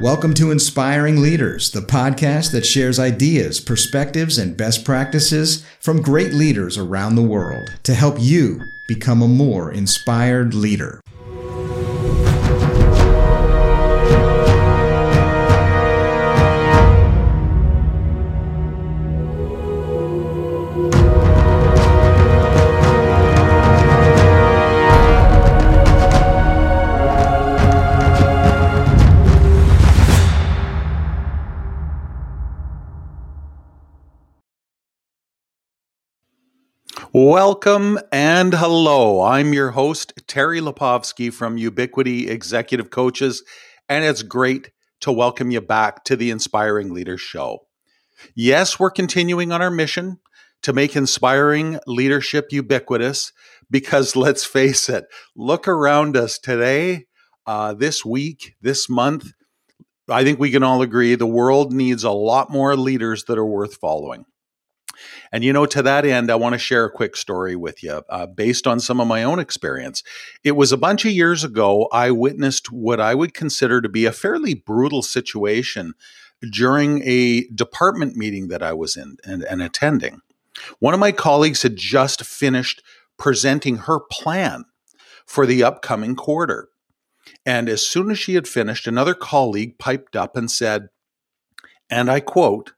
Welcome to Inspiring Leaders, the podcast that shares ideas, perspectives, and best practices from great leaders around the world to help you become a more inspired leader. Welcome and hello. I'm your host, Terry Lipovski from Ubiquity Executive Coaches, and it's great to welcome you back to the Inspiring Leaders Show. Yes, we're continuing on our mission to make inspiring leadership ubiquitous because let's face it, look around us today, uh, this week, this month. I think we can all agree the world needs a lot more leaders that are worth following. And, you know, to that end, I want to share a quick story with you uh, based on some of my own experience. It was a bunch of years ago, I witnessed what I would consider to be a fairly brutal situation during a department meeting that I was in and, and attending. One of my colleagues had just finished presenting her plan for the upcoming quarter. And as soon as she had finished, another colleague piped up and said, and I quote,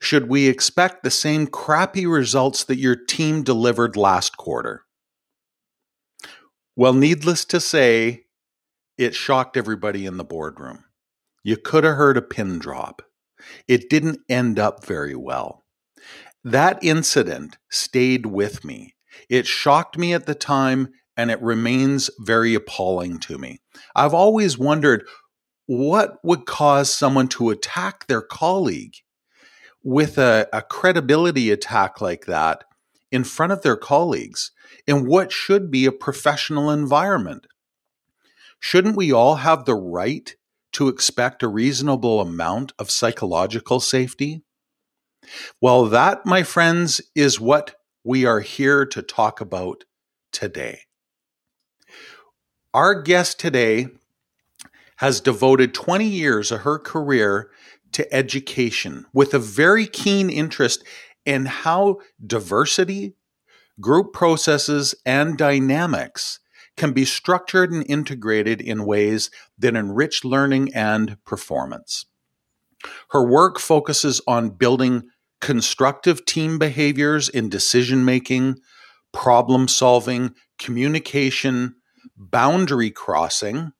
should we expect the same crappy results that your team delivered last quarter? Well, needless to say, it shocked everybody in the boardroom. You could have heard a pin drop. It didn't end up very well. That incident stayed with me. It shocked me at the time and it remains very appalling to me. I've always wondered what would cause someone to attack their colleague with a, a credibility attack like that in front of their colleagues in what should be a professional environment. Shouldn't we all have the right to expect a reasonable amount of psychological safety? Well, that, my friends, is what we are here to talk about today. Our guest today has devoted 20 years of her career to education with a very keen interest in how diversity, group processes, and dynamics can be structured and integrated in ways that enrich learning and performance. Her work focuses on building constructive team behaviors in decision making, problem solving, communication, boundary crossing,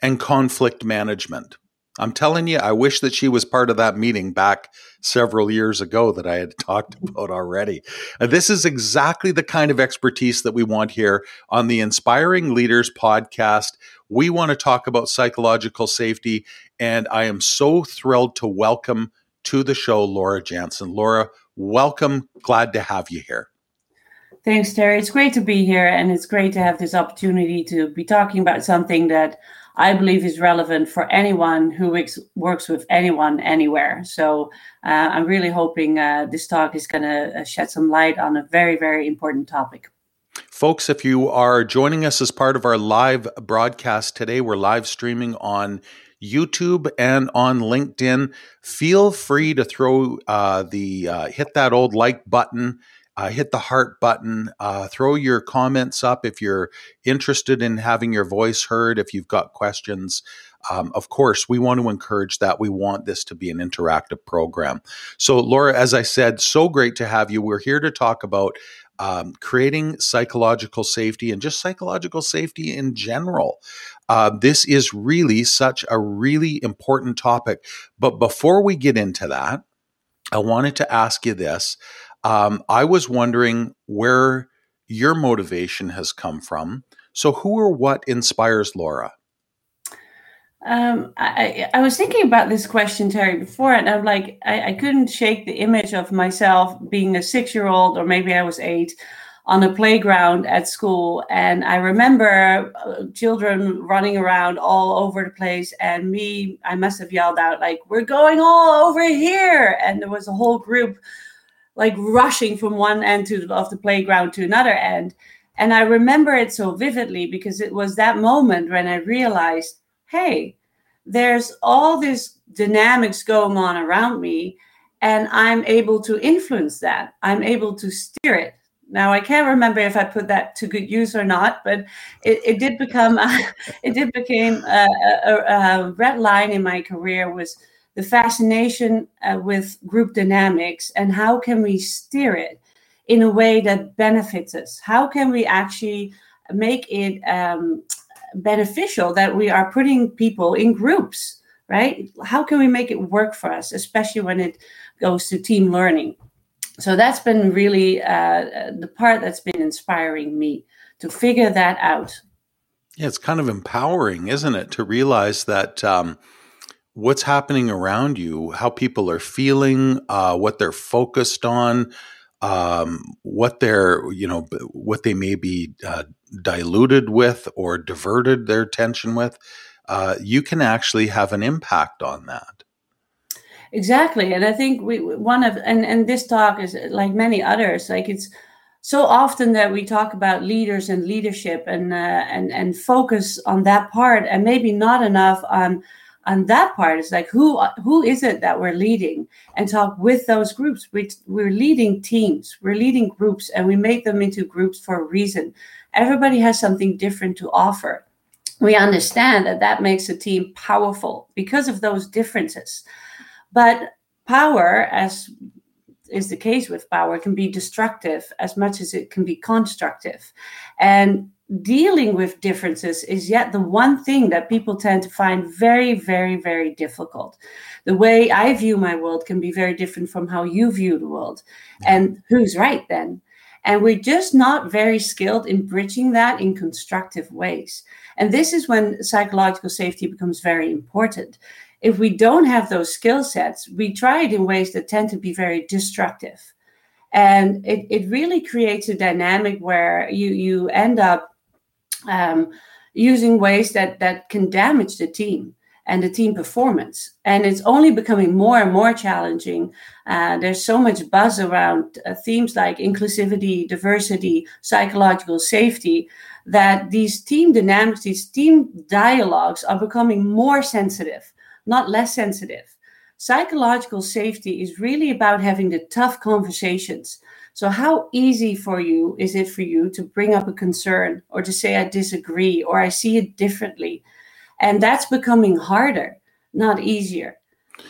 and conflict management. I'm telling you, I wish that she was part of that meeting back several years ago that I had talked about already. Uh, this is exactly the kind of expertise that we want here on the Inspiring Leaders podcast. We want to talk about psychological safety, and I am so thrilled to welcome to the show Laura Jansen. Laura, welcome. Glad to have you here. Thanks, Terry. It's great to be here, and it's great to have this opportunity to be talking about something that I believe is relevant for anyone who works with anyone anywhere. So uh, I'm really hoping uh, this talk is going to uh, shed some light on a very, very important topic. Folks, if you are joining us as part of our live broadcast today, we're live streaming on YouTube and on LinkedIn. Feel free to throw uh, the uh, hit that old like button uh, hit the heart button, uh, throw your comments up if you're interested in having your voice heard, if you've got questions. Um, of course, we want to encourage that. We want this to be an interactive program. So, Laura, as I said, so great to have you. We're here to talk about um, creating psychological safety and just psychological safety in general. Uh, this is really such a really important topic. But before we get into that, I wanted to ask you this. Um, I was wondering where your motivation has come from. So, who or what inspires Laura? Um, I, I was thinking about this question, Terry, before, and I'm like, I, I couldn't shake the image of myself being a six year old, or maybe I was eight, on a playground at school. And I remember uh, children running around all over the place. And me, I must have yelled out, like, we're going all over here. And there was a whole group like rushing from one end to of the playground to another end. And I remember it so vividly because it was that moment when I realized, hey, there's all this dynamics going on around me and i'm able to influence that i'm able to steer it now I can't remember if I put that to good use or not, but it, it did become it did become a, a, a, red line in my career was the fascination uh, with group dynamics and how can we steer it in a way that benefits us? How can we actually make it um, beneficial that we are putting people in groups? Right? How can we make it work for us, especially when it goes to team learning? so that's been really uh, the part that's been inspiring me to figure that out yeah it's kind of empowering isn't it to realize that um, what's happening around you how people are feeling uh, what they're focused on um, what they're you know what they may be uh, diluted with or diverted their attention with uh, you can actually have an impact on that. Exactly and i think we one of and and this talk is like many others like it's so often that we talk about leaders and leadership and uh, and and focus on that part and maybe not enough on on that part is like who who is it that we're leading? And talk with those groups. We, we're leading teams. We're leading groups and we make them into groups for a reason. Everybody has something different to offer. We understand that that makes a team powerful because of those differences. But power, as is the case with power, can be destructive as much as it can be constructive. And dealing with differences is yet the one thing that people tend to find very, very, very difficult. The way I view my world can be very different from how you view the world. And who's right then? And we're just not very skilled in bridging that in constructive ways. And this is when psychological safety becomes very important if we don't have those skill sets, we try it in ways that tend to be very destructive. And it, it really creates a dynamic where you, you end up um, using ways that, that can damage the team and the team performance. And it's only becoming more and more challenging. Uh, there's so much buzz around uh, themes like inclusivity, diversity, psychological safety that these team dynamics, these team dialogues are becoming more sensitive not less sensitive. Psychological safety is really about having the tough conversations. So, how easy for you is it for you to bring up a concern or to say, I disagree or I see it differently? And that's becoming harder, not easier.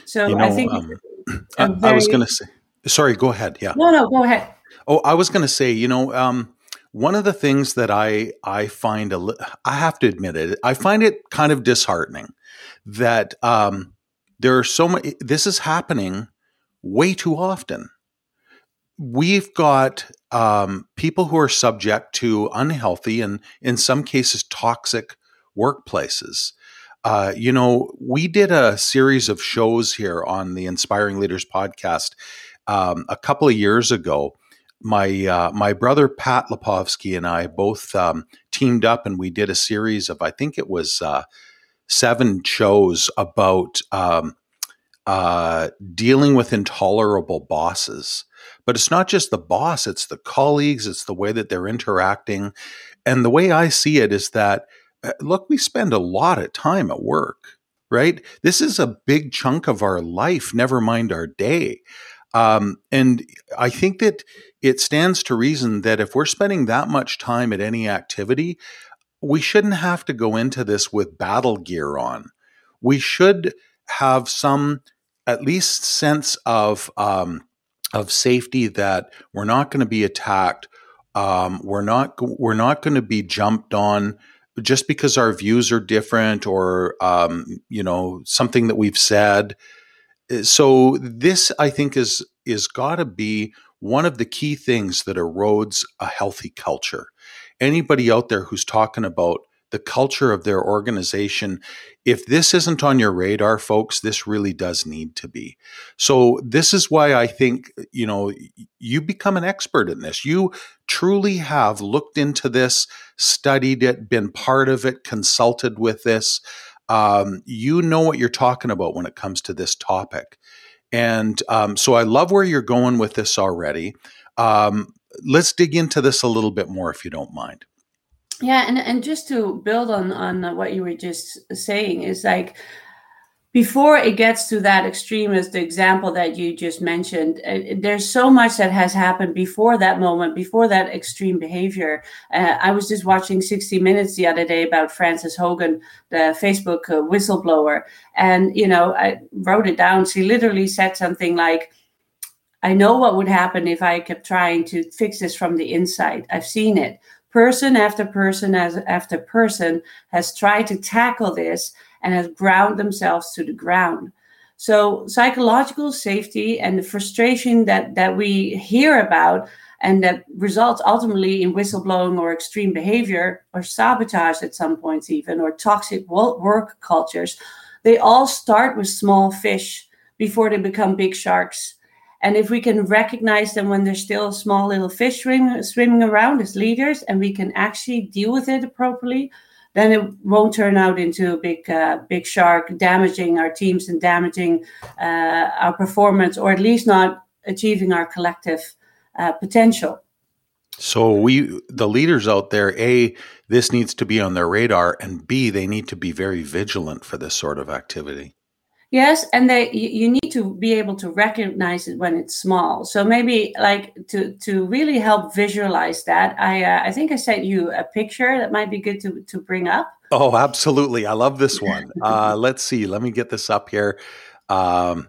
So, you know, I think. Um, I, very... I, was going to say, sorry, go ahead. Yeah. No, no, go ahead. Oh, I was going to say, you know, um, one of the things that I I find a li- I have to admit it, I find it kind of disheartening that um, there are so many, this is happening way too often. We've got um, people who are subject to unhealthy and, in some cases, toxic workplaces. Uh, you know, we did a series of shows here on the Inspiring Leaders podcast um, a couple of years ago. My uh, my brother Pat Lipovski and I both um, teamed up, and we did a series of I think it was uh, seven shows about um, uh, dealing with intolerable bosses. But it's not just the boss, it's the colleagues, it's the way that they're interacting. And the way I see it is that, uh, look, we spend a lot of time at work, right? This is a big chunk of our life, never mind our day. Um, and I think that it stands to reason that if we're spending that much time at any activity, we shouldn't have to go into this with battle gear on. We should have some at least sense of um, of safety that we're not going to be attacked. Um, we're not we're not going to be jumped on just because our views are different or um, you know something that we've said. So this, I think, is is got to be one of the key things that erodes a healthy culture anybody out there who's talking about the culture of their organization, if this isn't on your radar, folks, this really does need to be. So, this is why I think, you know, you become an expert in this. You truly have looked into this, studied it, been part of it, consulted with this. Um, you know what you're talking about when it comes to this topic. And um, so, I love where you're going with this already. Um, let's dig into this a little bit more if you don't mind. Yeah and, and just to build on on what you were just saying is like before it gets to that extreme as the example that you just mentioned uh, there's so much that has happened before that moment before that extreme behavior. Uh, i was just watching 60 minutes the other day about Frances Haugen the facebook uh, whistleblower. And you know i wrote it down. She literally said something like i know what would happen if i kept trying to fix this from the inside. I've seen it. Person after person as after person has tried to tackle this and has ground themselves to the ground. So psychological safety and the frustration that that we hear about and that results ultimately in whistleblowing or extreme behavior or sabotage at some points even or toxic work cultures they all start with small fish before they become big sharks and if we can recognize them when they're still small little fish swimming, swimming around as leaders and we can actually deal with it appropriately then it won't turn out into a big uh, big shark damaging our teams and damaging uh, our performance or at least not achieving our collective uh, potential. So we the leaders out there a this needs to be on their radar and b they need to be very vigilant for this sort of activity Yes, and they you need to be able to recognize it when it's small. So maybe like to to really help visualize that, I uh, I think I sent you a picture that might be good to to bring up. Oh, absolutely! I love this one. Uh, let's see. Let me get this up here. Um,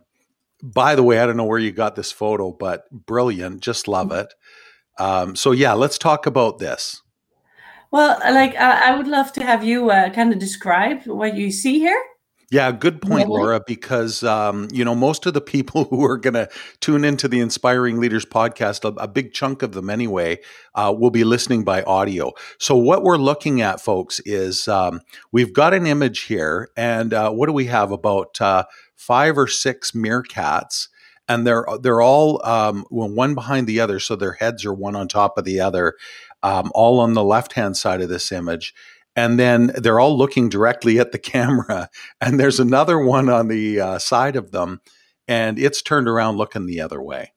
by the way, I don't know where you got this photo, but brilliant. Just love mm-hmm. it. Um, so yeah, let's talk about this. Well, like uh, I would love to have you uh, kind of describe what you see here. Yeah, good point, Laura, because um, you know most of the people who are going to tune into the Inspiring Leaders podcast, a, a big chunk of them anyway, uh, will be listening by audio. So what we're looking at, folks, is um, we've got an image here, and uh, what do we have? About uh, five or six meerkats, and they're they're all um, one behind the other, so their heads are one on top of the other, um, all on the left hand side of this image and then they're all looking directly at the camera. And there's another one on the uh, side of them and it's turned around looking the other way.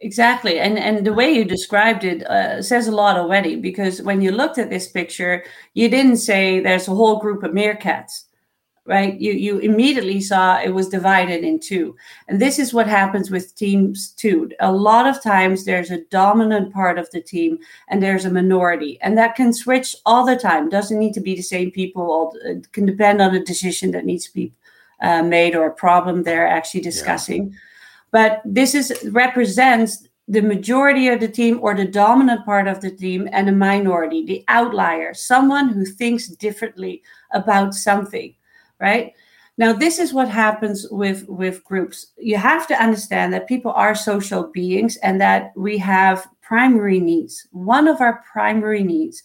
Exactly. And and the way you described it uh, says a lot already because when you looked at this picture you didn't say there's a whole group of meerkats right? You you immediately saw it was divided in two. And this is what happens with teams too. A lot of times there's a dominant part of the team and there's a minority. And that can switch all the time. Doesn't need to be the same people. It can depend on a decision that needs to be uh, made or a problem they're actually discussing. Yeah. But this is represents the majority of the team or the dominant part of the team and a minority, the outlier, someone who thinks differently about something right? Now, this is what happens with, with groups. You have to understand that people are social beings and that we have primary needs. One of our primary needs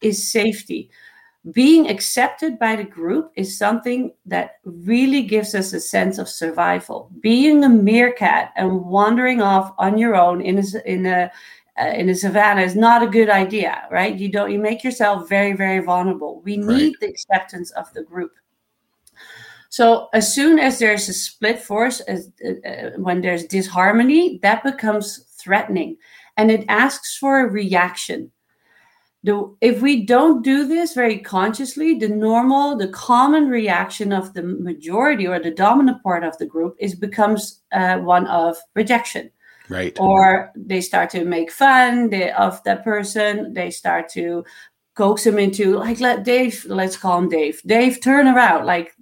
is safety. Being accepted by the group is something that really gives us a sense of survival. Being a meerkat and wandering off on your own in a, in a uh, in a savannah is not a good idea, right? You don't you make yourself very very vulnerable. We need the acceptance of the group. So as soon as there's a split force, as, uh, uh, when there's disharmony, that becomes threatening, and it asks for a reaction. The, if we don't do this very consciously, the normal, the common reaction of the majority or the dominant part of the group is becomes uh, one of rejection. Right. Or they start to make fun they, of that person. They start to coax him into like let Dave, let's call him Dave. Dave, turn around. Like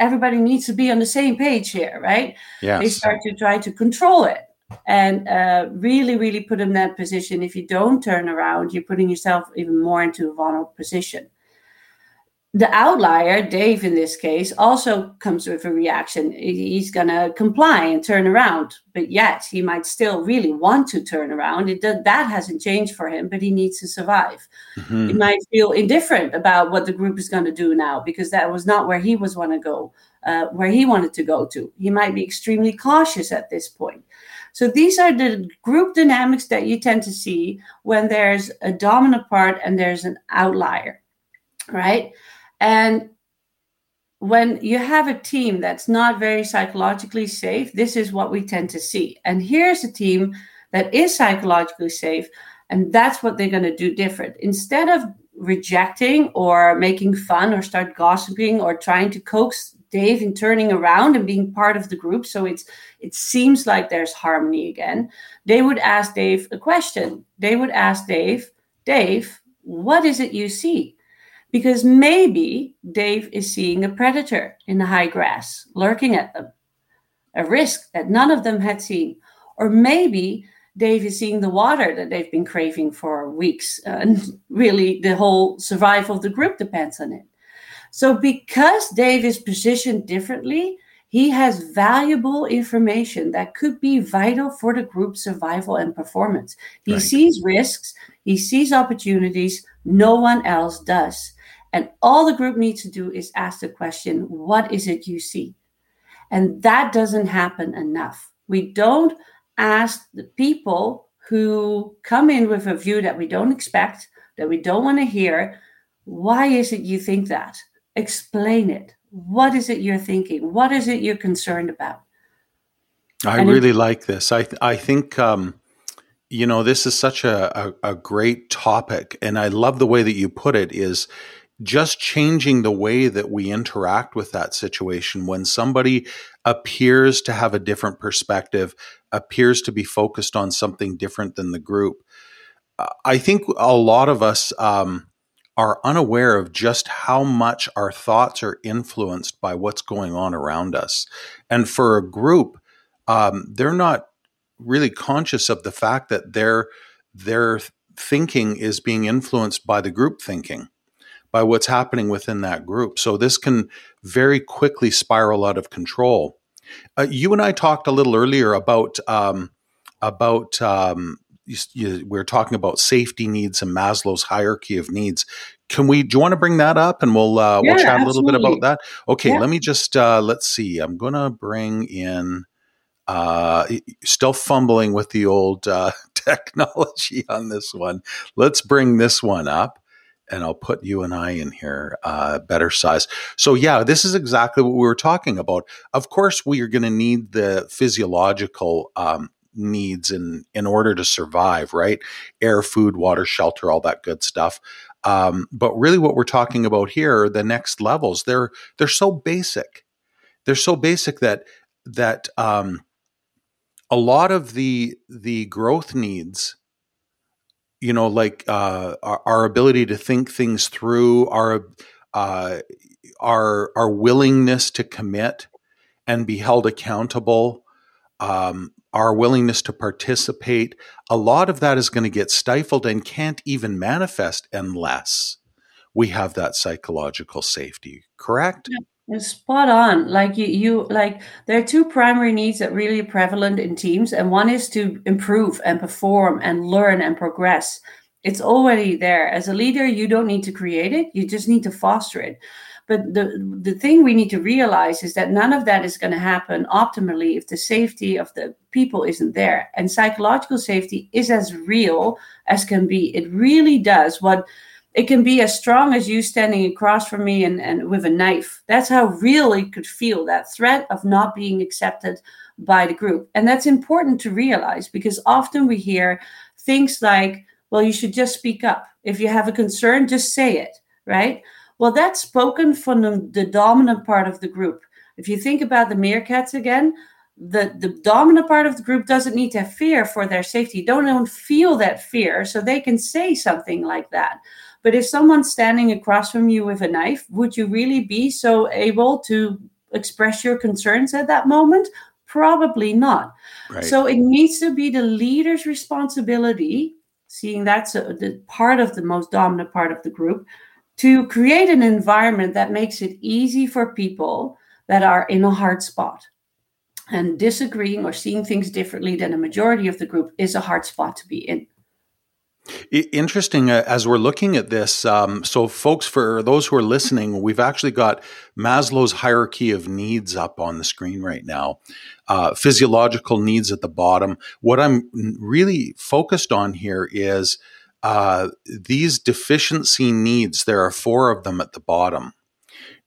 everybody needs to be on the same page here, right? Yes. They start to try to control it and uh, really, really put them in that position. If you don't turn around, you're putting yourself even more into a vulnerable position the outlier, Dave in this case, also comes with a reaction. He's going to comply and turn around, but yet he might still really want to turn around. It, that hasn't changed for him, but he needs to survive. Mm-hmm. He might feel indifferent about what the group is going to do now because that was not where he was want to go, uh, where he wanted to go to. He might be extremely cautious at this point. So these are the group dynamics that you tend to see when there's a dominant part and there's an outlier, right? And when you have a team that's not very psychologically safe, this is what we tend to see. And here's a team that is psychologically safe, and that's what they're going to do different. Instead of rejecting or making fun or start gossiping or trying to coax Dave in turning around and being part of the group, so it's it seems like there's harmony again. They would ask Dave a question. They would ask Dave, Dave, what is it you see? Because maybe Dave is seeing a predator in the high grass lurking at them, a risk that none of them had seen. Or maybe Dave is seeing the water that they've been craving for weeks. Uh, and really, the whole survival of the group depends on it. So, because Dave is positioned differently, he has valuable information that could be vital for the group's survival and performance. He right. sees risks, he sees opportunities, no one else does. And all the group needs to do is ask the question, What is it you see? And that doesn't happen enough. We don't ask the people who come in with a view that we don't expect, that we don't want to hear, why is it you think that? Explain it. What is it you're thinking? What is it you're concerned about? I and really it, like this. I I think um, you know this is such a, a, a great topic, and I love the way that you put it. Is just changing the way that we interact with that situation when somebody appears to have a different perspective, appears to be focused on something different than the group. I think a lot of us um, are unaware of just how much our thoughts are influenced by what's going on around us. And for a group, um, they're not really conscious of the fact that their their thinking is being influenced by the group thinking by what's happening within that group. So this can very quickly spiral out of control. Uh, you and I talked a little earlier about um, about um, you, you, we're talking about safety needs and Maslow's hierarchy of needs. Can we? Do you want to bring that up, and we'll uh, yeah, we'll chat absolutely. a little bit about that? Okay, yeah. let me just uh, let's see. I'm going to bring in. Uh, still fumbling with the old uh, technology on this one. Let's bring this one up and I'll put you and I in here, uh, better size. So yeah, this is exactly what we were talking about. Of course, we are going to need the physiological um, needs in in order to survive, right? Air, food, water, shelter, all that good stuff. Um, but really, what we're talking about here, the next levels, they're they're so basic. They're so basic that that um, a lot of the the growth needs you know like uh, our, our, ability to think things through our uh, our our willingness to commit and be held accountable um, our willingness to participate a lot of that is going to get stifled and can't even manifest unless we have that psychological safety correct yeah. Spot on. Like you, you like there are two primary needs that really prevalent in teams, and one is to improve and perform and learn and progress. It's already there. As a leader, you don't need to create it; you just need to foster it. But the the thing we need to realize is that none of that is going to happen optimally if the safety of the people isn't there. And psychological safety is as real as can be. It really does what it can be as strong as you standing across from me and, and with a knife. That's how real it could feel that threat of not being accepted by the group. And that's important to realize because often we hear things like, well, you should just speak up. If you have a concern, just say it, right? Well, that's spoken from the, the dominant part of the group. If you think about the meerkats again, the, the dominant part of the group doesn't need to fear for their safety. Don't, don't feel that fear, so they can say something like that. But if someone's standing across from you with a knife, would you really be so able to express your concerns at that moment? Probably not. Right. So it needs to be the leader's responsibility, seeing that's a, the part of the most dominant part of the group, to create an environment that makes it easy for people that are in a hard spot. And disagreeing or seeing things differently than a majority of the group is a hard spot to be in. Interesting uh, as we're looking at this. Um, so, folks, for those who are listening, we've actually got Maslow's hierarchy of needs up on the screen right now. Uh, physiological needs at the bottom. What I'm really focused on here is uh, these deficiency needs. There are four of them at the bottom.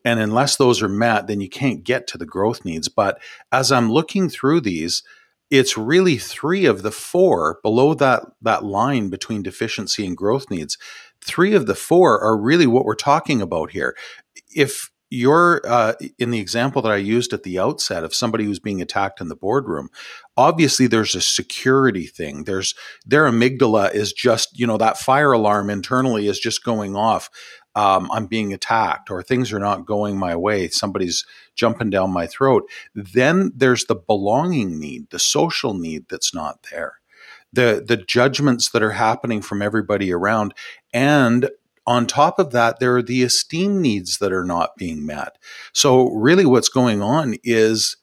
And unless those are met, then you can't get to the growth needs. But as I'm looking through these, it's really three of the four below that that line between deficiency and growth needs three of the four are really what we're talking about here if you're uh, in the example that I used at the outset of somebody who's being attacked in the boardroom. Obviously, there's a security thing. There's their amygdala is just you know that fire alarm internally is just going off. Um, I'm being attacked, or things are not going my way. Somebody's jumping down my throat. Then there's the belonging need, the social need that's not there the the judgments that are happening from everybody around and on top of that, there are the esteem needs that are not being met. So, really, what's going on is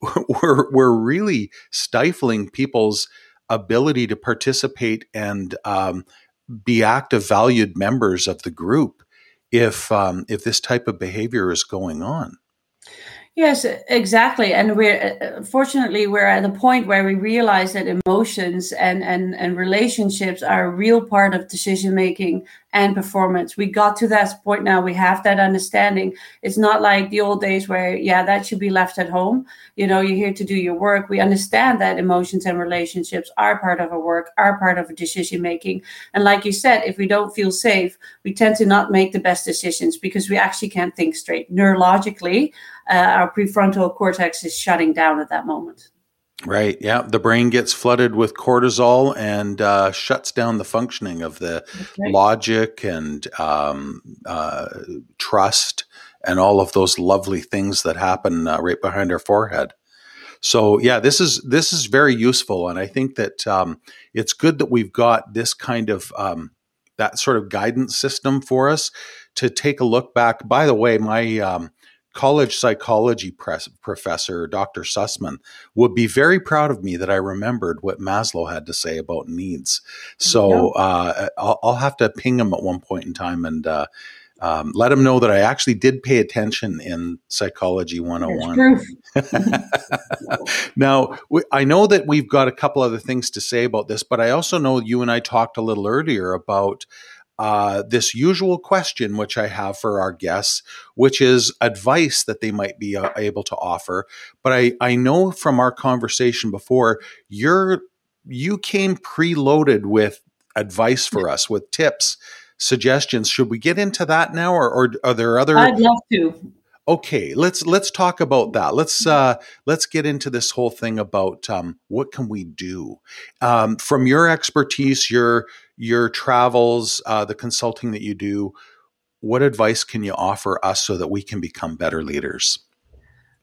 we're, we're really stifling people's ability to participate and um, be active, valued members of the group if um, if this type of behavior is going on. Yes, exactly. And we're fortunately we're at a point where we realize that emotions and and and relationships are a real part of decision making and performance. We got to that point now. We have that understanding. It's not like the old days where, yeah, that should be left at home. You know, you're here to do your work. We understand that emotions and relationships are part of our work, are part of decision making. And like you said, if we don't feel safe, we tend to not make the best decisions because we actually can't think straight. Neurologically, uh, our prefrontal cortex is shutting down at that moment. Right. Yeah. The brain gets flooded with cortisol and uh, shuts down the functioning of the right. logic and um, uh, trust and all of those lovely things that happen uh, right behind our forehead. So yeah, this is this is very useful, and I think that um, it's good that we've got this kind of um, that sort of guidance system for us to take a look back. By the way, my um, college psychology press, professor, Dr. Sussman, would be very proud of me that I remembered what Maslow had to say about needs. So uh, I'll, I'll, have to ping him at one point in time and uh, um, let him know that I actually did pay attention in Psychology 101. now, I know that we've got a couple other things to say about this, but I also know you and I talked a little earlier about uh, this usual question, which I have for our guests, which is advice that they might be uh, able to offer. But I, I know from our conversation before, you're you came preloaded with advice for us, with tips, suggestions. Should we get into that now, or, or are there other? I'd love to. Okay, let's let's talk about that. Let's uh, let's get into this whole thing about um, what can we do um, from your expertise, your your travels, uh, the consulting that you do, what advice can you offer us so that we can become better leaders?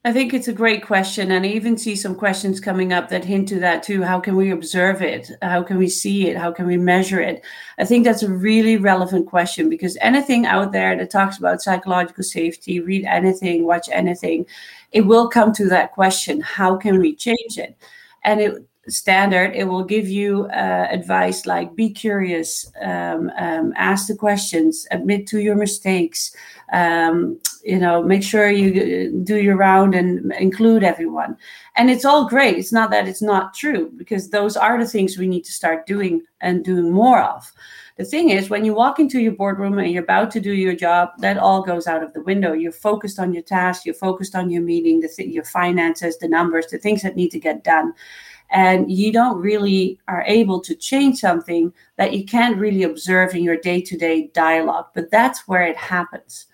I think it's a great question. And I even see some questions coming up that hint to that too. How can we observe it? How can we see it? How can we measure it? I think that's a really relevant question because anything out there that talks about psychological safety, read anything, watch anything, it will come to that question how can we change it? And it, standard, it will give you uh, advice like be curious, um, um, ask the questions, admit to your mistakes, um, you know, make sure you uh, do your round and include everyone. And it's all great. It's not that it's not true because those are the things we need to start doing and doing more of. The thing is, when you walk into your boardroom and you're about to do your job, that all goes out of the window. You're focused on your task, you're focused on your meeting, the th- your finances, the numbers, the things that need to get done and you don't really are able to change something that you can't really observe in your day-to-day dialogue but that's where it happens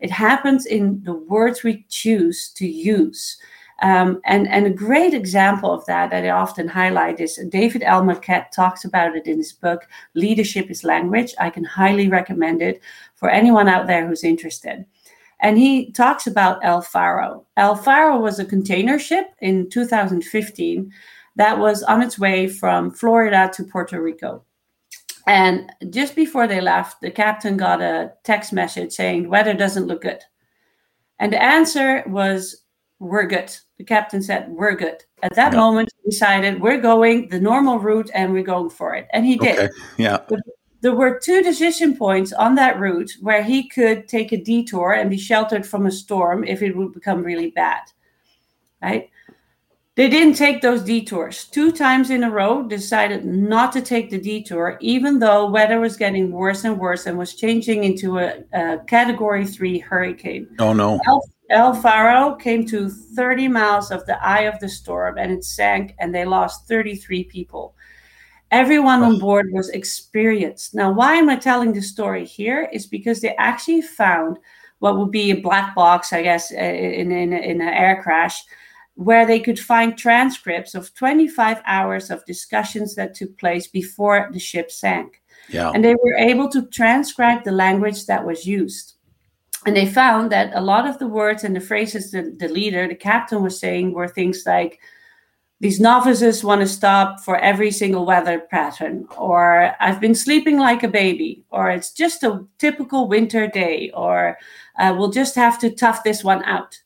it happens in the words we choose to use um, and, and a great example of that that I often highlight is David L. Marquet talks about it in his book, Leadership is Language. I can highly recommend it for anyone out there who's interested. And he talks about El Faro. El Faro was a container ship in 2015 that was on its way from Florida to Puerto Rico. And just before they left, the captain got a text message saying, weather doesn't look good. And the answer was, we're good. The captain said, we're good. At that moment, he decided, we're going the normal route and we're going for it. And he did. Okay. Yeah. But there were two decision points on that route where he could take a detour and be sheltered from a storm if it would become really bad. Right? They didn't take those detours. Two times in a row, decided not to take the detour, even though weather was getting worse and worse and was changing into a, a category three hurricane. Oh, no. El, El Faro came to 30 miles of the eye of the storm and it sank, and they lost 33 people. Everyone on board was experienced. Now, why am I telling this story here? Is because they actually found what would be a black box, I guess, uh, in, in, in an air crash, where they could find transcripts of 25 hours of discussions that took place before the ship sank. Yeah. And they were able to transcribe the language that was used. And they found that a lot of the words and the phrases that the leader, the captain, was saying were things like, these novices want to stop for every single weather pattern, or I've been sleeping like a baby, or it's just a typical winter day, or uh, we'll just have to tough this one out.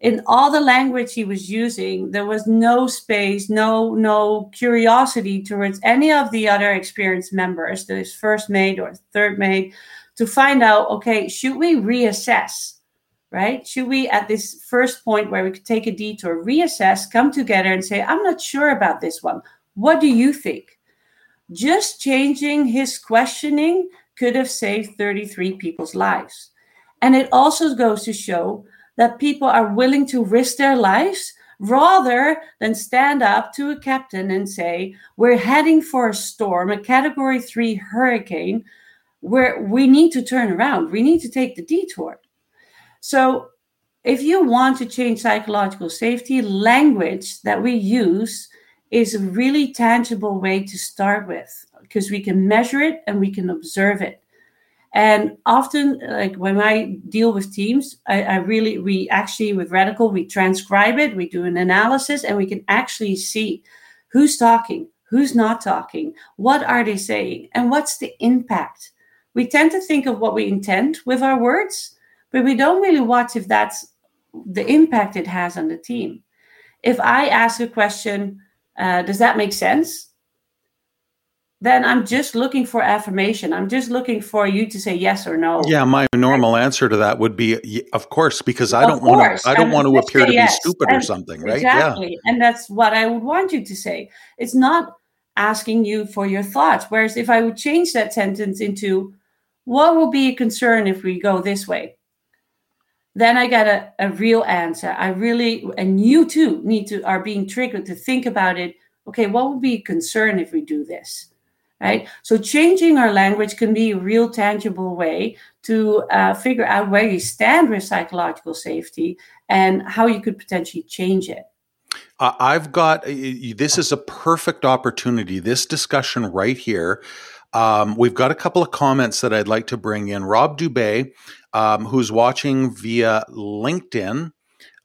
In all the language he was using, there was no space, no no curiosity towards any of the other experienced members, this first mate or third mate, to find out, okay, should we reassess? right? Should we, at this first point where we could take a detour, reassess, come together and say, I'm not sure about this one. What do you think? Just changing his questioning could have saved 33 people's lives. And it also goes to show that people are willing to risk their lives rather than stand up to a captain and say, We're heading for a storm, a category three hurricane, where we need to turn around. We need to take the detour. So, if you want to change psychological safety, language that we use is a really tangible way to start with because we can measure it and we can observe it. And often, like when I deal with teams, I, I, really, we actually, with Radical, we transcribe it, we do an analysis, and we can actually see who's talking, who's not talking, what are they saying, and what's the impact. We tend to think of what we intend with our words, but we don't really watch if that's the impact it has on the team. If I ask a question, uh, does that make sense? Then I'm just looking for affirmation. I'm just looking for you to say yes or no. Yeah, my normal answer to that would be, of course, because I don't want to. I don't want to appear to yes. be stupid and or something, right? Exactly, yeah. and that's what I would want you to say. It's not asking you for your thoughts. Whereas if I would change that sentence into, "What will be a concern if we go this way?" then I get a, a real answer. I really, and you too need to, are being triggered to think about it. Okay, what would be a concern if we do this? Right. So changing our language can be a real tangible way to uh, figure out where you stand with psychological safety and how you could potentially change it. I've got this is a perfect opportunity. This discussion right here. Um, we've got a couple of comments that I'd like to bring in. Rob Dubay um, who's watching via LinkedIn.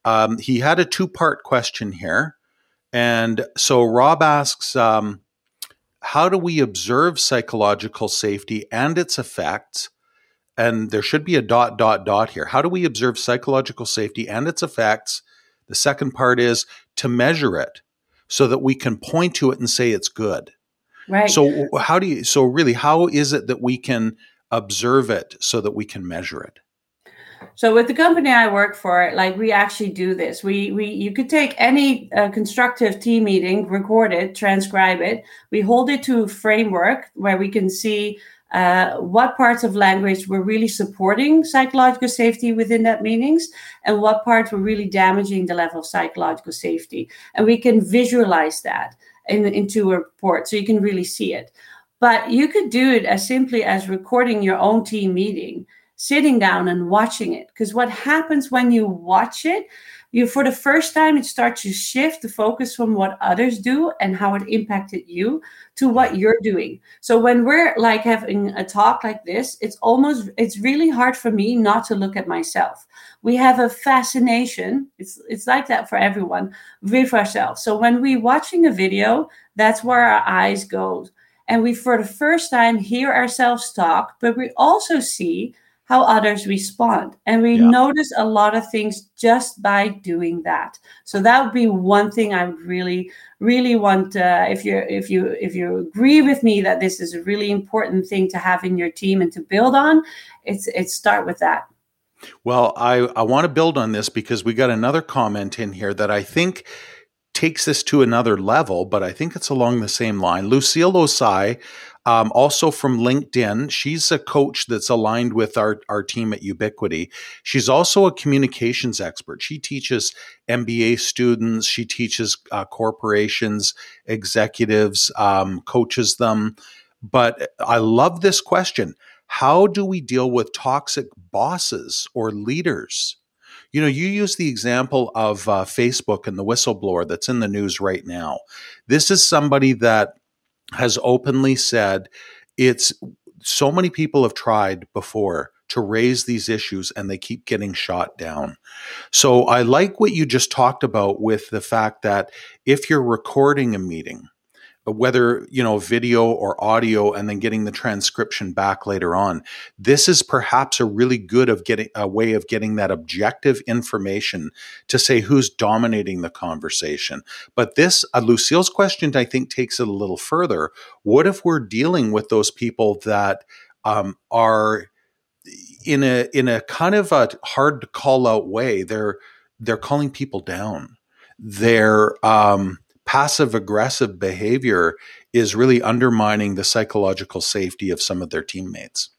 Um, he had a two part question here. And so Rob asks, um, how do we observe psychological safety and its effects? And there should be a dot, dot, dot here. How do we observe psychological safety and its effects? The second part is to measure it so that we can point to it and say it's good. Right. So, how do you, so really, how is it that we can observe it so that we can measure it? So with the company I work for, like we actually do this. We we you could take any uh, constructive team meeting, record it, transcribe it. We hold it to a framework where we can see uh, what parts of language were really supporting psychological safety within that meetings and what parts were really damaging the level of psychological safety. And we can visualize that in, into a report so you can really see it. But you could do it as simply as recording your own team meeting, sitting down and watching it. Because what happens when you watch it, you for the first time it starts to shift the focus from what others do and how it impacted you to what you're doing. So when we're like having a talk like this, it's almost it's really hard for me not to look at myself. We have a fascination. It's it's like that for everyone with ourselves. So when we're watching a video, that's where our eyes go and we for the first time hear ourselves talk but we also see how others respond and we yeah. notice a lot of things just by doing that so that would be one thing i would really really want uh, if you if you if you agree with me that this is a really important thing to have in your team and to build on it's it's start with that well i i want to build on this because we got another comment in here that i think takes this to another level, but I think it's along the same line. Lucille Osai, um, also from LinkedIn, she's a coach that's aligned with our, our team at Ubiquity. She's also a communications expert. She teaches MBA students, she teaches uh, corporations, executives, um, coaches them. But I love this question how do we deal with toxic bosses or leaders? You know, you use the example of uh, Facebook and the whistleblower that's in the news right now. This is somebody that has openly said it's so many people have tried before to raise these issues and they keep getting shot down. So I like what you just talked about with the fact that if you're recording a meeting, whether you know video or audio and then getting the transcription back later on. This is perhaps a really good of getting a way of getting that objective information to say who's dominating the conversation. But this uh, lucille's question i think takes it a little further. What if we're dealing with those people that um, are in a in a kind of a hard to call out way? They're they're calling people down. They're um, passive aggressive behavior is really undermining the psychological safety of some of their teammates?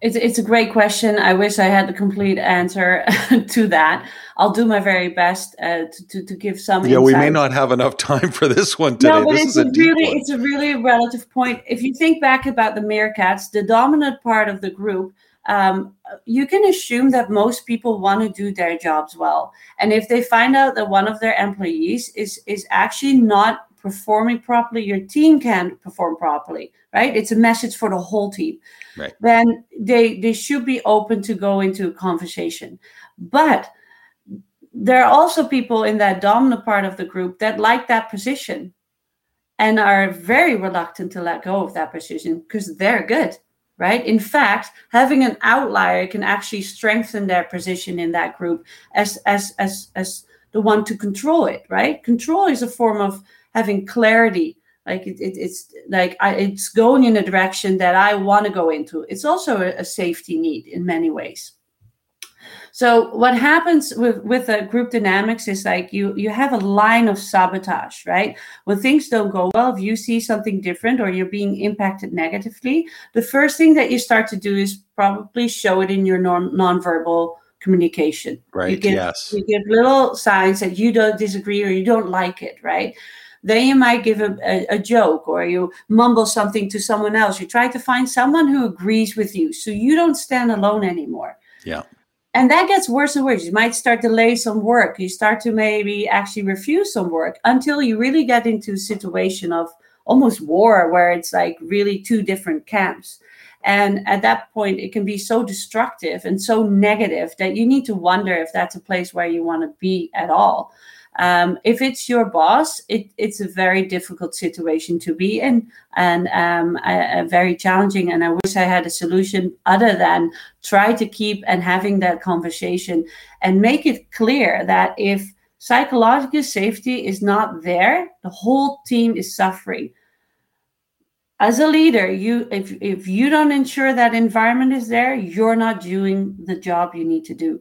It's, it's a great question. I wish I had the complete answer to that. I'll do my very best uh, to, to, to, give some. Yeah, we may not have enough time for this one today. No, but this it's a, a really one. it's a really relative point. If you think back about the meerkats, the dominant part of the group um, you can assume that most people want to do their jobs well. And if they find out that one of their employees is is actually not performing properly, your team can't perform properly, right? It's a message for the whole team. Right. Then they they should be open to go into a conversation. But there are also people in that dominant part of the group that like that position and are very reluctant to let go of that position because they're good right? In fact, having an outlier can actually strengthen their position in that group as as as as the one to control it, right? Control is a form of having clarity. Like it, it it's like I, it's going in a direction that I want to go into. It's also a, a safety need in many ways. So what happens with with the group dynamics is like you you have a line of sabotage, right? When things don't go well, if you see something different or you're being impacted negatively, the first thing that you start to do is probably show it in your non nonverbal communication. Right. You give, yes. You give little signs that you don't disagree or you don't like it, right? Then you might give a, a, a, joke or you mumble something to someone else. You try to find someone who agrees with you so you don't stand alone anymore. Yeah and that gets worse and worse. You might start to delay some work. You start to maybe actually refuse some work until you really get into a situation of almost war where it's like really two different camps. And at that point it can be so destructive and so negative that you need to wonder if that's a place where you want to be at all um, if it's your boss, it, it's a very difficult situation to be in and um, a, a very challenging. And I wish I had a solution other than try to keep and having that conversation and make it clear that if psychological safety is not there, the whole team is suffering. As a leader, you if if you don't ensure that environment is there, you're not doing the job you need to do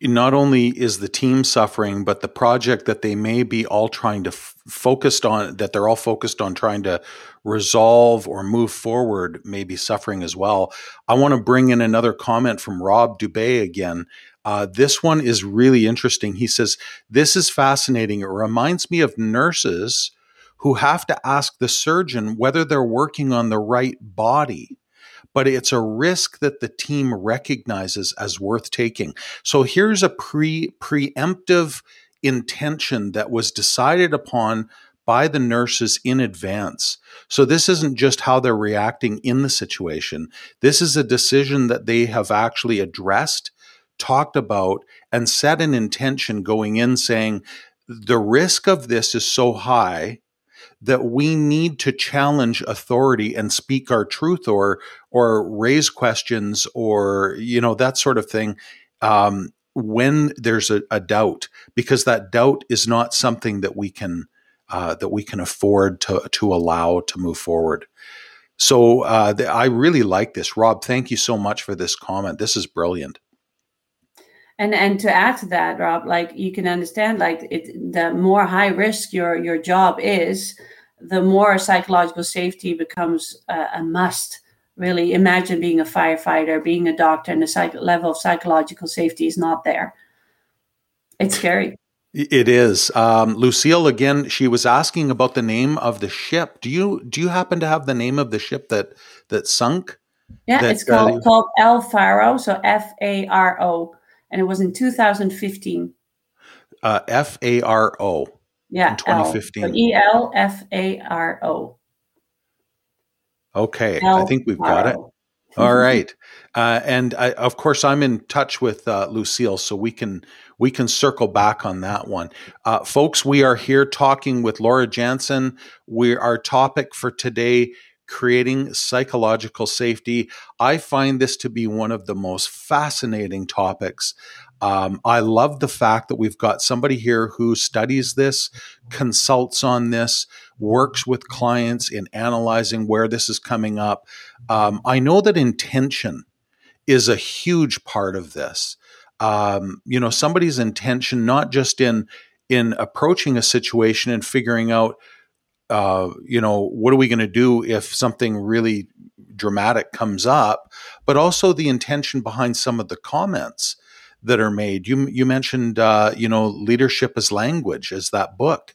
not only is the team suffering, but the project that they may be all trying to f- focused on, that they're all focused on trying to resolve or move forward, may be suffering as well. I want to bring in another comment from Rob Dubay again. Uh, this one is really interesting. He says, This is fascinating. It reminds me of nurses who have to ask the surgeon whether they're working on the right body but it's a risk that the team recognizes as worth taking. So here's a pre preemptive intention that was decided upon by the nurses in advance. So this isn't just how they're reacting in the situation. This is a decision that they have actually addressed, talked about, and set an intention going in saying, the risk of this is so high that we need to challenge authority and speak our truth or or raise questions or you know that sort of thing um, when there's a, a, doubt because that doubt is not something that we can uh, that we can afford to to allow to move forward. So uh, the, i really like this. Rob thank you so much for this comment. This is brilliant and and to add to that rob like you can understand like it the more high risk your your job is the more psychological safety becomes a, a must. Really imagine being a firefighter being a doctor and the psych- level of psychological safety is not there. It's scary. It is. Um, lucille again she was asking about the name of the ship. Do you do you happen to have the name of the ship that that sunk? Yeah, that, it's called uh, called El Faro, so F A R O, and it was in 2015. Uh, F A R O. Yeah, 2015. E L F A R O. Okay, I think we've got it. All right, uh, and I, of course I'm in touch with uh, Lucille, so we can we can circle back on that one, uh, folks. We are here talking with Laura Jansen. We our topic for today creating psychological safety. I find this to be one of the most fascinating topics. Um, I love the fact that we've got somebody here who studies this, consults on this, works with clients in analyzing where this is coming up. Um, I know that intention is a huge part of this. Um, you know, somebody's intention, not just in in approaching a situation and figuring out, uh, you know, what are we going to do if something really dramatic comes up, but also the intention behind some of the comments that are made. You you mentioned uh, you know leadership as language as that book.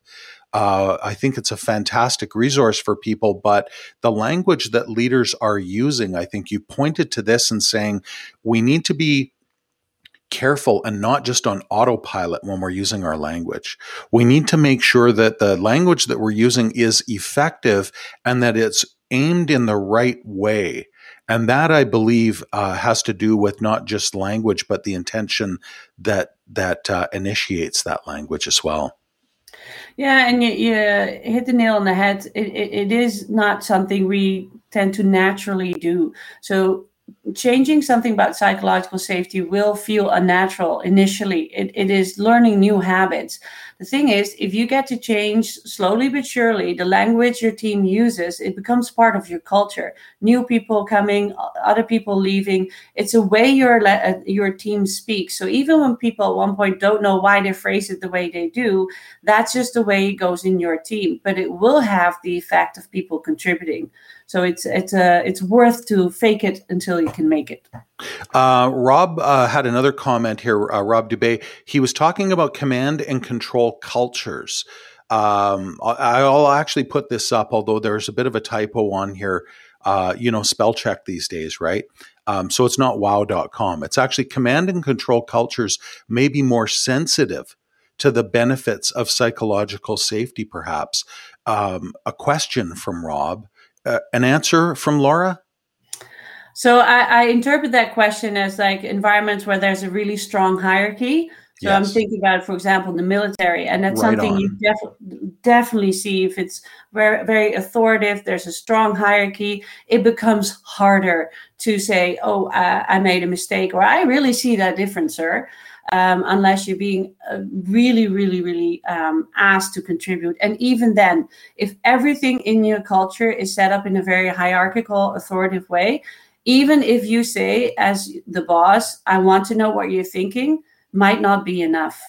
Uh, I think it's a fantastic resource for people, but the language that leaders are using, I think you pointed to this and saying we need to be careful and not just on autopilot when we're using our language. We need to make sure that the language that we're using is effective and that it's aimed in the right way and that I believe uh, has to do with not just language, but the intention that that uh, initiates that language as well. Yeah, and you, you hit the nail on the head. It, it, it is not something we tend to naturally do. So changing something about psychological safety will feel unnatural initially. It, it is learning new habits. The thing is, if you get to change slowly but surely the language your team uses, it becomes part of your culture. New people coming, other people leaving. It's a way your uh, your team speaks. So even when people at one point don't know why they phrase it the way they do, that's just the way it goes in your team. But it will have the effect of people contributing. So it's it's uh, it's worth to fake it until you can make it. Uh, Rob uh, had another comment here. Uh, Rob Dubay. He was talking about command and control cultures. Um, I'll actually put this up, although there's a bit of a typo on here. Uh, you know, spell check these days, right? Um, so it's not wow.com. It's actually command and control cultures may be more sensitive to the benefits of psychological safety, perhaps. Um, a question from Rob uh, an answer from Laura? So I, I, interpret that question as like environments where there's a really strong hierarchy. So yes. I'm thinking about, for example, the military, and that's right something on. you def- definitely see if it's very, very authoritative. There's a strong hierarchy. It becomes harder to say, "Oh, uh, I made a mistake," or "I really see that difference, sir." Um, unless you're being uh, really, really, really um, asked to contribute. And even then, if everything in your culture is set up in a very hierarchical, authoritative way, even if you say, as the boss, I want to know what you're thinking, might not be enough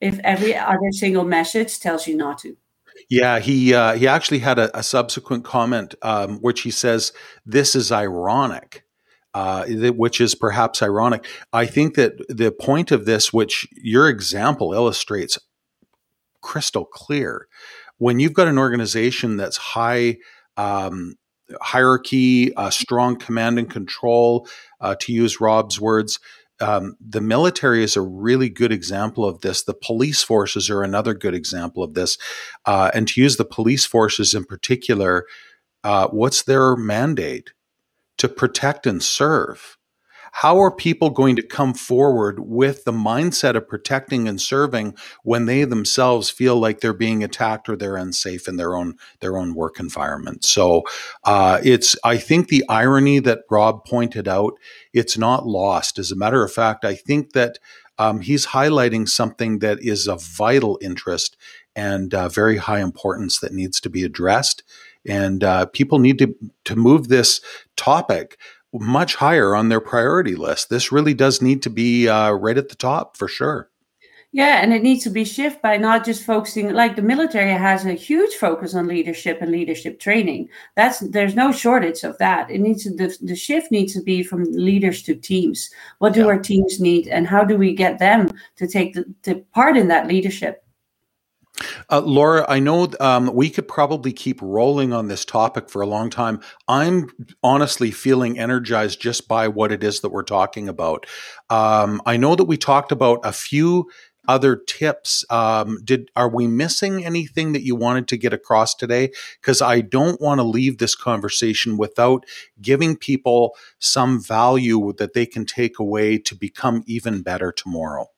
if every other single message tells you not to. Yeah, he uh, he actually had a, a subsequent comment um, which he says this is ironic uh, which is perhaps ironic. I think that the point of this, which your example illustrates crystal clear, when you've got an organization that's high um, hierarchy, uh, strong command and control, uh, to use Rob's words, um, the military is a really good example of this. The police forces are another good example of this. Uh, and to use the police forces in particular, uh, what's their mandate? To protect and serve. How are people going to come forward with the mindset of protecting and serving when they themselves feel like they're being attacked or they're unsafe in their own their own work environment? So uh, it's I think the irony that Rob pointed out it's not lost. As a matter of fact, I think that um, he's highlighting something that is of vital interest and uh, very high importance that needs to be addressed and uh, people need to to move this topic much higher on their priority list. This really does need to be uh, right at the top for sure. Yeah, and it needs to be shifted by not just focusing like the military has a huge focus on leadership and leadership training. That's there's no shortage of that. It needs to, the, the shift needs to be from leaders to teams. What do yeah. our teams need, and how do we get them to take the, the part in that leadership? Uh, Laura, I know um, we could probably keep rolling on this topic for a long time. I'm honestly feeling energized just by what it is that we're talking about. Um, I know that we talked about a few other tips. Um, did are we missing anything that you wanted to get across today? Because I don't want to leave this conversation without giving people some value that they can take away to become even better tomorrow.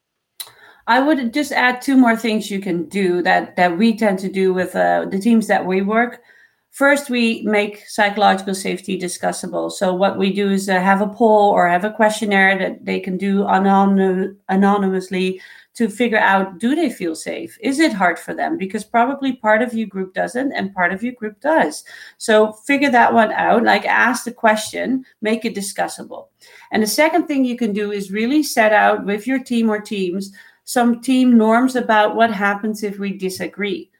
I would just add two more things you can do that that we tend to do with uh, the teams that we work. First, we make psychological safety discussable. So what we do is uh, have a poll or have a questionnaire that they can do anon- anonymously to figure out do they feel safe? Is it hard for them? Because probably part of your group doesn't and part of your group does. So figure that one out. Like ask the question, make it discussable. And the second thing you can do is really set out with your team or teams some team norms about what happens if we disagree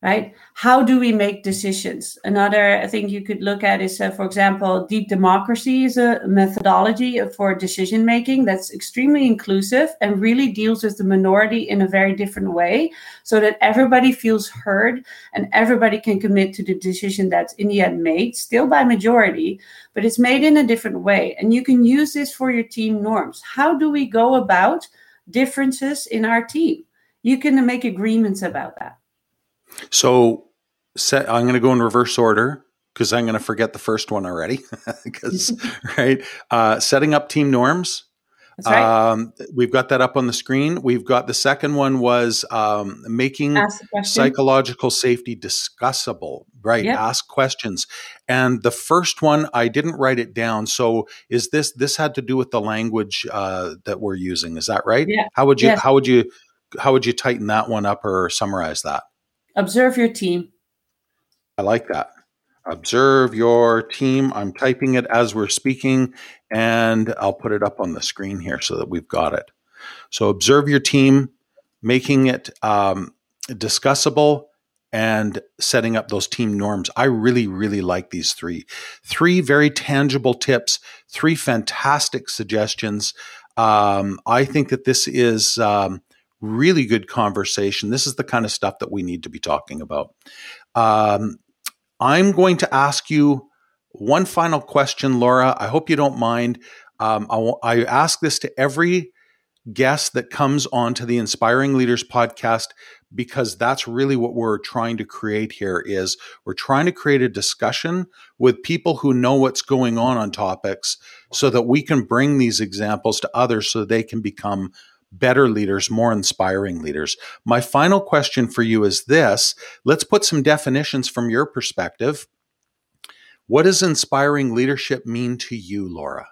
right? How do we make decisions? Another thing you could look at is uh, for example deep democracy is a methodology for decision making that's extremely inclusive and really deals with the minority in a very different way so that everybody feels heard and everybody can commit to the decision that's in the end made still by majority but it's made in a different way. And you can use this for your team norms. How do we go about differences in our team you can make agreements about that so set, I'm going to go in reverse order because I'm going to forget the first one already. Because right, uh, setting up team norms. Right. Um, we've got that up on the screen. We've got the second one was um, making psychological safety discussable. Right, yep. ask questions. And the first one, I didn't write it down. So is this this had to do with the language uh, that we're using? Is that right? Yeah. How would you yes. how would you how would you tighten that one up or summarize that? Observe your team. I like that. Observe your team. I'm typing it as we're speaking, and I'll put it up on the screen here so that we've got it. So, observe your team, making it um, discussable, and setting up those team norms. I really, really like these three. Three very tangible tips, three fantastic suggestions. Um, I think that this is um, really good conversation. This is the kind of stuff that we need to be talking about. Um, I'm going to ask you one final question, Laura. I hope you don't mind. Um, I, ask this to every guest that comes on to the Inspiring Leaders podcast because that's really what we're trying to create here is we're trying to create a discussion with people who know what's going on on topics so that we can bring these examples to others so they can become better leaders, more inspiring leaders. My final question for you is this let's put some definitions from your perspective. What does inspiring leadership mean to you, Laura?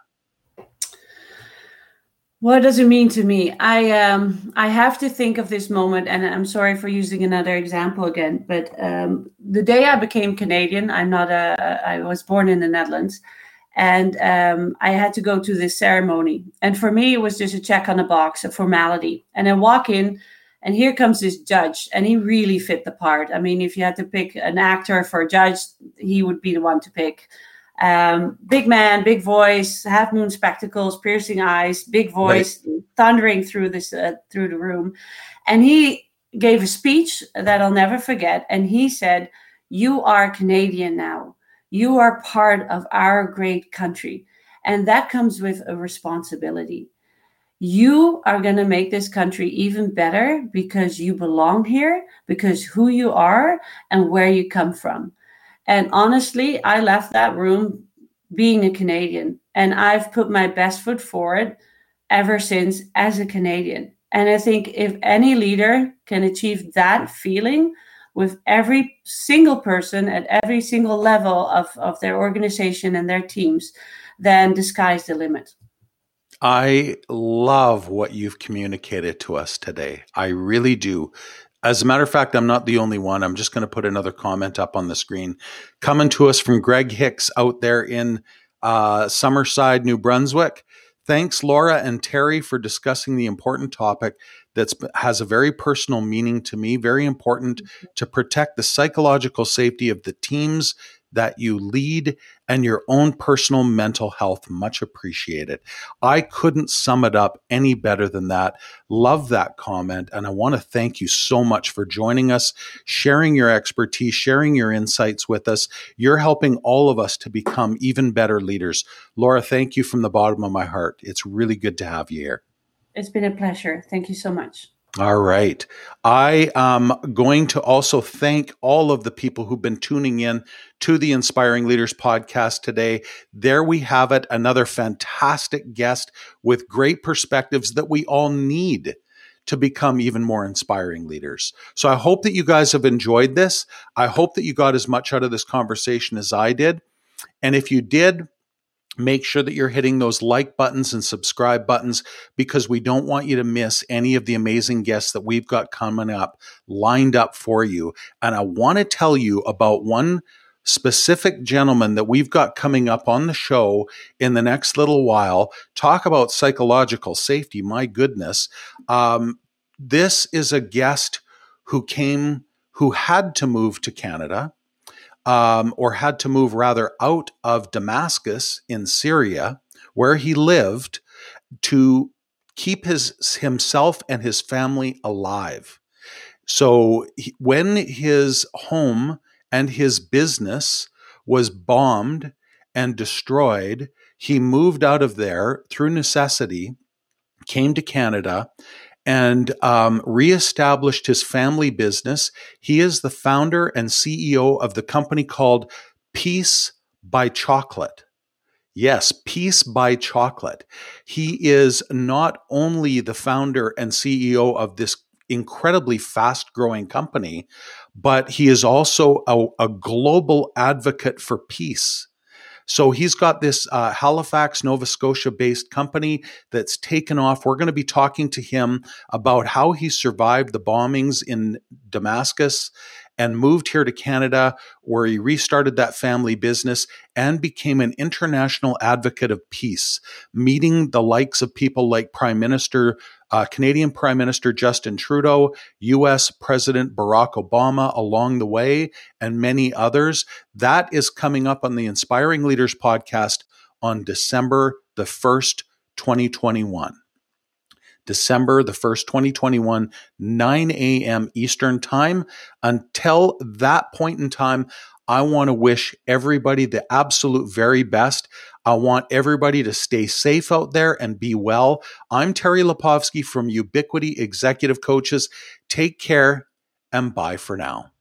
What does it mean to me? I um I have to think of this moment, and I'm sorry for using another example again. But um, the day I became Canadian, I'm not a. I was born in the Netherlands, and um, I had to go to this ceremony. And for me, it was just a check on a box, a formality. And I walk in, and here comes this judge, and he really fit the part. I mean, if you had to pick an actor for a judge, he would be the one to pick. Um, big man, big voice, half moon spectacles, piercing eyes, big voice, right. thundering through this uh, through the room, and he gave a speech that I'll never forget. And he said, "You are Canadian now." You are part of our great country. And that comes with a responsibility. You are going to make this country even better because you belong here, because who you are and where you come from. And honestly, I left that room being a Canadian, and I've put my best foot forward ever since as a Canadian. And I think if any leader can achieve that feeling, with every single person at every single level of, of their organization and their teams, then the sky's the limit. I love what you've communicated to us today. I really do. As a matter of fact, I'm not the only one. I'm just going to put another comment up on the screen. Coming to us from Greg Hicks out there in uh, Summerside, New Brunswick. Thanks, Laura and Terry, for discussing the important topic that has a very personal meaning to me, very important mm-hmm. to protect the psychological safety of the teams that you lead and your own personal mental health. Much appreciated. I couldn't sum it up any better than that. Love that comment. And I want to thank you so much for joining us, sharing your expertise, sharing your insights with us. You're helping all of us to become even better leaders. Laura, thank you from the bottom of my heart. It's really good to have you here. It's been a pleasure. Thank you so much. All right. I am going to also thank all of the people who've been tuning in to the Inspiring Leaders podcast today. There we have it, another fantastic guest with great perspectives that we all need to become even more inspiring leaders. So I hope that you guys have enjoyed this. I hope that you got as much out of this conversation as I did. And if you did, make sure that you're hitting those like buttons and subscribe buttons because we don't want you to miss any of the amazing guests that we've got coming up lined up for you. And I want to tell you about one specific gentleman that we've got coming up on the show in the next little while. Talk about psychological safety. My goodness. Um, this is a guest who came, who had to move to Canada um, or had to move rather out of Damascus in Syria, where he lived, to keep his himself and his family alive. So he, when his home and his business was bombed and destroyed, he moved out of there through necessity, came to Canada, and um, reestablished his family business. He is the founder and CEO of the company called Peace by Chocolate. Yes, Peace by Chocolate. He is not only the founder and CEO of this incredibly fast growing company, but he is also a, a global advocate for peace so he's got this uh, Halifax, Nova Scotia based company that's taken off. We're going to be talking to him about how he survived the bombings in Damascus and moved here to Canada, where he restarted that family business and became an international advocate of peace, meeting the likes of people like Prime Minister uh, Canadian Prime Minister Justin Trudeau, US President Barack Obama along the way, and many others. That is coming up on the Inspiring Leaders podcast on December the 1st, 2021. December the 1st, 2021, 9 a.m. Eastern Time. Until that point in time, I want to wish everybody the absolute very best. I want everybody to stay safe out there and be well. I'm Terry Lipovski from Ubiquity Executive Coaches. Take care and bye for now.